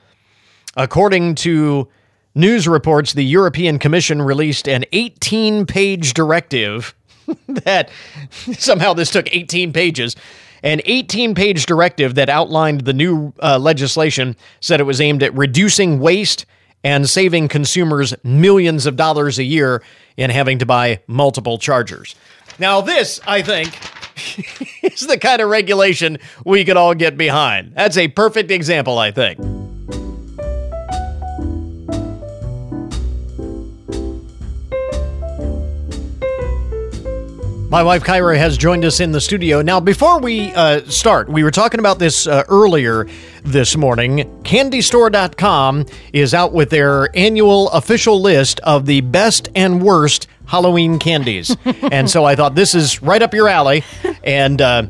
According to news reports, the European Commission released an 18 page directive that somehow this took 18 pages. An 18 page directive that outlined the new uh, legislation said it was aimed at reducing waste and saving consumers millions of dollars a year in having to buy multiple chargers. Now, this, I think, is the kind of regulation we could all get behind. That's a perfect example, I think. My wife Kyra has joined us in the studio. Now, before we uh, start, we were talking about this uh, earlier this morning. CandyStore.com is out with their annual official list of the best and worst Halloween candies. and so I thought this is right up your alley. And uh,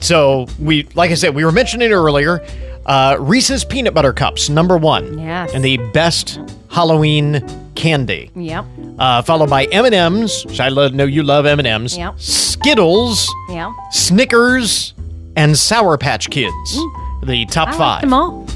so we, like I said, we were mentioning earlier, uh, Reese's Peanut Butter Cups, number one. Yes. And the best Halloween candy. Yep. Uh, followed by M&M's, which I love, know you love M&M's. Yep. Skittles, Yep. Snickers, and Sour Patch Kids. The top I like five. them all.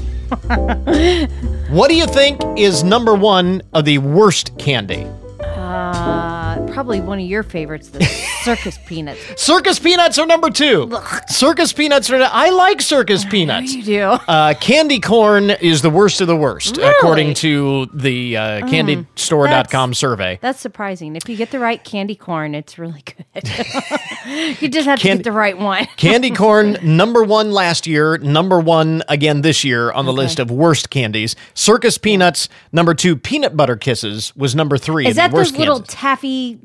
What do you think is number one of the worst candy? Uh, probably one of your favorites, the circus peanuts. Circus peanuts are number two. Circus peanuts are. I like circus peanuts. You do. Uh, candy corn is the worst of the worst, Really? according to the uh, CandyStore.com survey. That's surprising. If you get the right candy corn, it's really good. you just have to Can- get the right one. Candy corn, number one last year, number one again this year on the list of worst candies. Circus peanuts, number two. Peanut butter kisses was number three. Is that worst those little candies. taffy,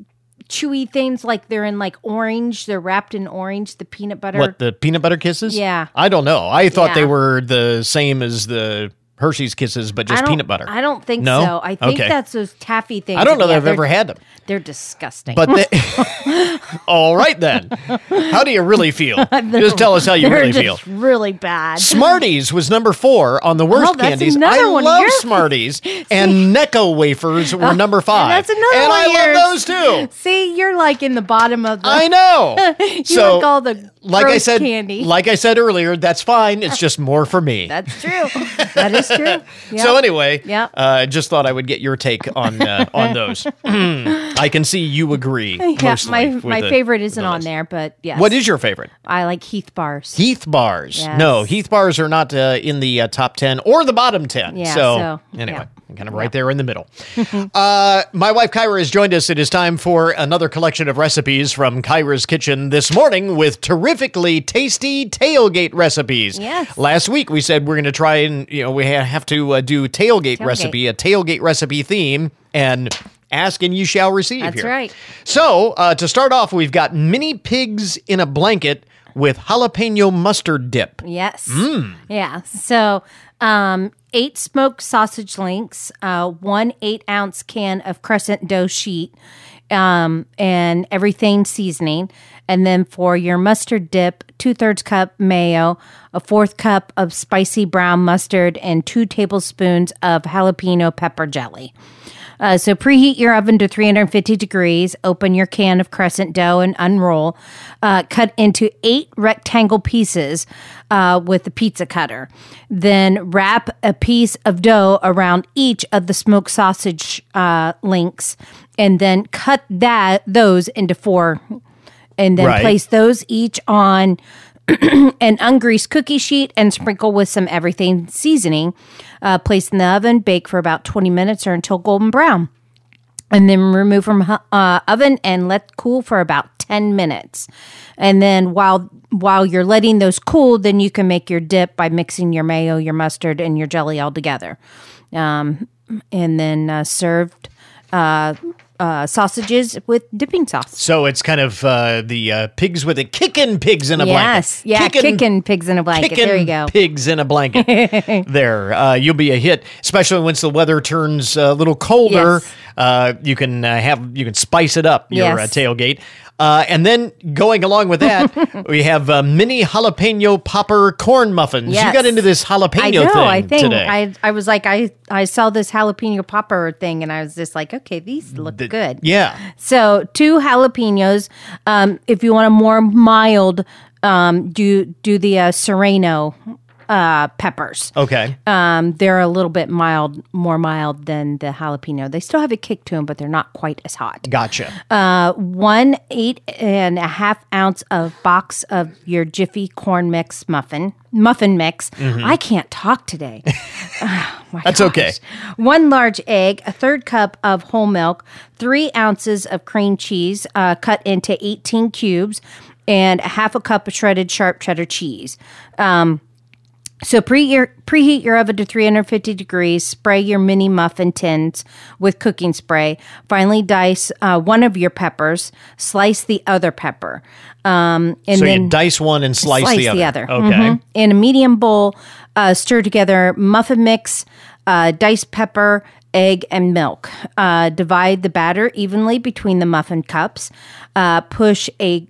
chewy things? Like they're in like orange. They're wrapped in orange. The peanut butter. What the peanut butter kisses? Yeah. I don't know. I thought they were the same as the Hershey's kisses, but just peanut butter. I don't think No? so. I think Okay. that's those taffy things. I don't know that I've they're- ever had them. They're disgusting. But they, all right then. How do you really feel? just tell us how you They're really just feel. Really bad. Smarties was number four on the worst Oh, that's candies. another I one love Smarties, and Necco wafers were oh, number five. That's another and one I yours. love those too. See, you're like in the bottom of the. I know. you So, like all the Like I gross said, candy. like I said earlier, that's fine. It's just more for me. That's true. that is true. So Yep. anyway, Yep. uh, just thought I would get your take on uh, on those. I can see you agree. Yeah, my my the- favorite isn't on there, but yes. What is your favorite? I like Heath bars. Heath bars. Yes. No, Heath bars are not uh, in the uh, top 10 or the bottom 10. Yeah, so, so, anyway, kind of right there in the middle. uh, my wife Kyra has joined us. It is time for another collection of recipes from Kyra's Kitchen this morning with terrifically tasty tailgate recipes. Yes. Last week we said we're going to try and, you know, we have to uh, do tailgate, Tailgate. recipe, a tailgate recipe theme, and ask and you shall receive That's here. right. So, uh, to start off, we've got mini pigs in a blanket with jalapeno mustard dip. Yes. Mm. Yeah. So, um, eight smoked sausage links, uh, one eight ounce can of crescent dough sheet, um, and everything seasoning. And then for your mustard dip, two thirds cup mayo, a fourth cup of spicy brown mustard, and two tablespoons of jalapeno pepper jelly. Uh, so preheat your oven to 350 degrees. Open your can of crescent dough and unroll. Uh, cut into eight rectangle pieces uh, with the pizza cutter. Then wrap a piece of dough around each of the smoked sausage uh, links, and then cut that those into four. And then Right. place those each on an ungreased cookie sheet and sprinkle with some everything seasoning. Uh, place in the oven, bake for about 20 minutes or until golden brown. And then remove from uh, oven and let cool for about 10 minutes. And then while while you're letting those cool, then you can make your dip by mixing your mayo, your mustard, and your jelly all together. Um, and then uh, served uh, uh, sausages with dipping sauce. So it's kind of uh, the uh, pigs with a kicking pigs in a yes, blanket. Yes, yeah, kicking, pigs in a blanket. There you go. Pigs in a blanket. there, uh, you'll be a hit, especially once the weather turns a little colder. Yes. Uh, you can uh, have you can spice it up your Yes. uh, tailgate. Uh, and then going along with that, we have uh, mini jalapeno popper corn muffins. You got into this jalapeno I know. thing I think today. I I was like I I saw this jalapeno popper thing and I was just like, okay, these look good. yeah. So two jalapenos. Um, if you want a more mild, um, do do the uh, serrano uh, peppers. Okay. Um, they're a little bit mild, more mild than the jalapeno. They still have a kick to them, but they're not quite as hot. Gotcha. Uh, one eight and a half ounce of box of your Jiffy corn mix muffin muffin mix. Mhm. I can't talk today. Oh, That's gosh. okay. One large egg, a third cup of whole milk, three ounces of cream cheese uh, cut into 18 cubes, and a half a cup of shredded sharp cheddar cheese. Um, so pre your, preheat your oven to 350 degrees. Spray your mini muffin tins with cooking spray. Finally, dice uh, one of your peppers. Slice the other pepper. Um, and so then you dice one and slice, the other. Okay. Mhm. In a medium bowl, uh, stir together muffin mix, uh, diced pepper, egg, and milk. Uh, divide the batter evenly between the muffin cups. Uh, push a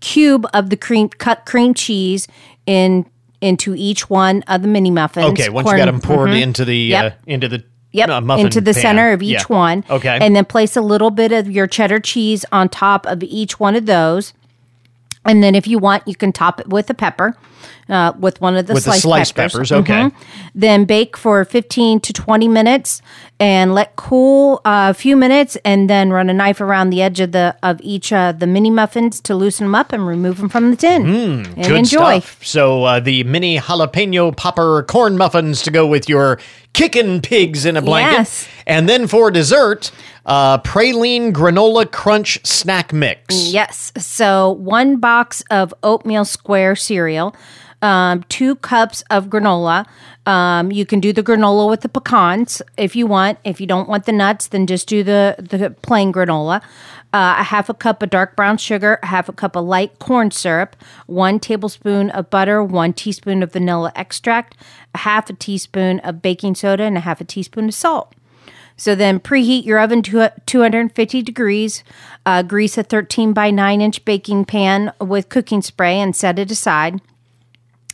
cube of the cream cut cream cheese in into each one of the mini muffins. Okay, once Corn- you got them poured mhm. into the Yep. uh, into the Yep, uh, muffin into the pan. center of each Yeah. one. Okay, And then place a little bit of your cheddar cheese on top of each one of those. And then if you want, you can top it with a pepper, uh, with one of the With the sliced, sliced peppers. peppers, okay. Mhm. Then bake for 15 to 20 minutes and let cool uh, a few minutes and then run a knife around the edge of the of each uh, the mini muffins to loosen them up and remove them from the tin. and Hmm, Good enjoy. stuff. So uh, the mini jalapeno popper corn muffins to go with your kickin' pigs in a blanket. Yes. And then for dessert, uh, praline granola crunch snack mix. Yes. So one box of oatmeal square cereal, um, two cups of granola. Um, you can do the granola with the pecans if you want. If you don't want the nuts, then just do the the plain granola. Uh, a half a cup of dark brown sugar, a half a cup of light corn syrup, one tablespoon of butter, one teaspoon of vanilla extract, a half a teaspoon of baking soda, and a half a teaspoon of salt. So then preheat your oven to 250 degrees. Uh, grease a 13 by 9 inch baking pan with cooking spray and set it aside.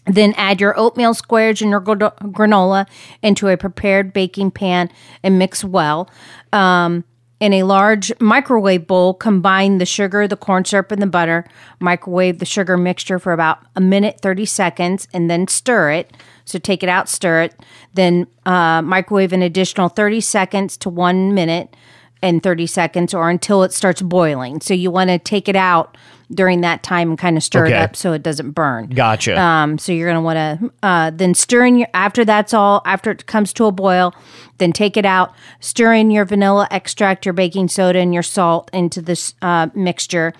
Then add your oatmeal squares and your granola into a prepared baking pan and mix well. Um, in a large microwave bowl, combine the sugar, the corn syrup, and the butter. Microwave the sugar mixture for about a minute, 30 seconds, and then stir it. So take it out, stir it. Then uh, microwave an additional 30 seconds to one minute. and 30 seconds or until it starts boiling. So you want to take it out during that time and kind of stir Okay. it up so it doesn't burn. Gotcha. Um, so you're going to want to uh, then stir in your after that's all after it comes to a boil, then take it out, stir in your vanilla extract, your baking soda, and your salt into this uh, mixture.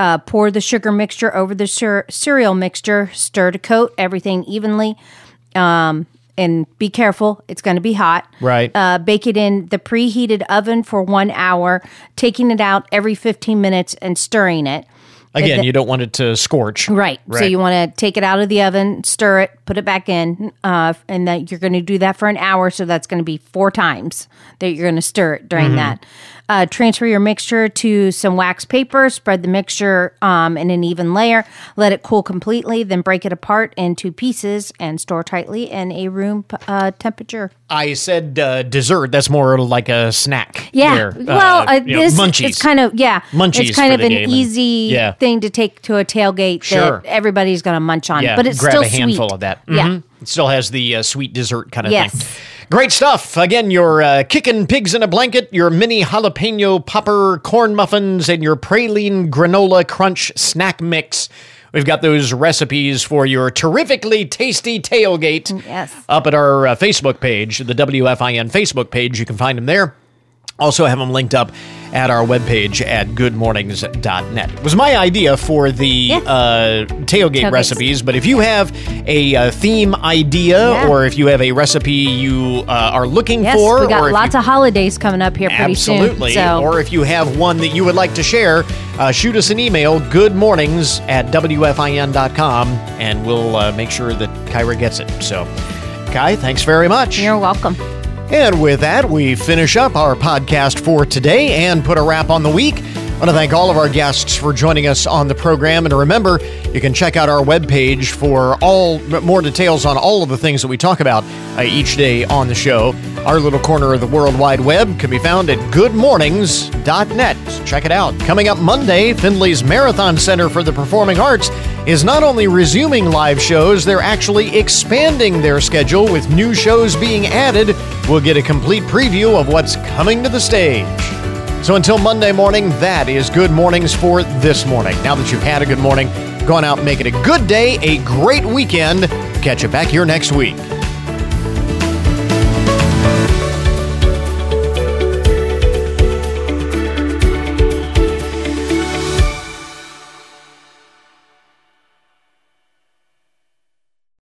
Uh, pour the sugar mixture over the cer- cereal mixture. Stir to coat everything evenly. Um, and be careful; it's going to be hot. Right. Uh, bake it in the preheated oven for one hour, taking it out every 15 minutes and stirring it. Again, the- you don't want it to scorch. Right. So you want to take it out of the oven, stir it, put it back in, uh, and that you're going to do that for an hour. So that's going to be four times that you're going to stir it during Mhm. that. Uh, transfer your mixture to some wax paper. Spread the mixture um, in an even layer. Let it cool completely. Then break it apart into pieces and store tightly in a room uh, temperature. I said uh, dessert. That's more like a snack. Yeah. there. well, uh, you know, this munchies. it's kind of yeah. Munchies It's kind of an game and- easy yeah. thing to take to a tailgate Sure. that everybody's going to munch on. yeah, but it's grab still a handful sweet. of that. Yeah. Mhm. It still has the uh, sweet dessert kind of Yes. thing. Great stuff. Again, your uh, kicking pigs in a blanket, your mini jalapeno popper corn muffins, and your praline granola crunch snack mix. We've got those recipes for your terrifically tasty tailgate yes. up at our uh, Facebook page, the WFIN Facebook page. You can find them there. Also have them linked up at our webpage at goodmornings.net. It was my idea for the uh, tailgate recipes, but if you have a uh, theme idea Yeah. or if you have a recipe you uh, are looking Yes, for, we got lots you, of holidays coming up here pretty absolutely, soon. So or if you have one that you would like to share, uh, shoot us an email, goodmornings at WFIN.com, and we'll uh, make sure that Kyra gets it. So, Kai, thanks very much. You're welcome. And with that, we finish up our podcast for today and put a wrap on the week. I want to thank all of our guests for joining us on the program. And remember, you can check out our webpage for all more details on all of the things that we talk about uh, each day on the show. Our little corner of the World Wide Web can be found at goodmornings.net. Check it out. Coming up Monday, Findlay's Marathon Center for the Performing Arts is not only resuming live shows, they're actually expanding their schedule with new shows being added. We'll get a complete preview of what's coming to the stage. So until Monday morning, that is Good Mornings for this morning. Now that you've had a good morning, go on out make it a good day, a great weekend. Catch you back here next week.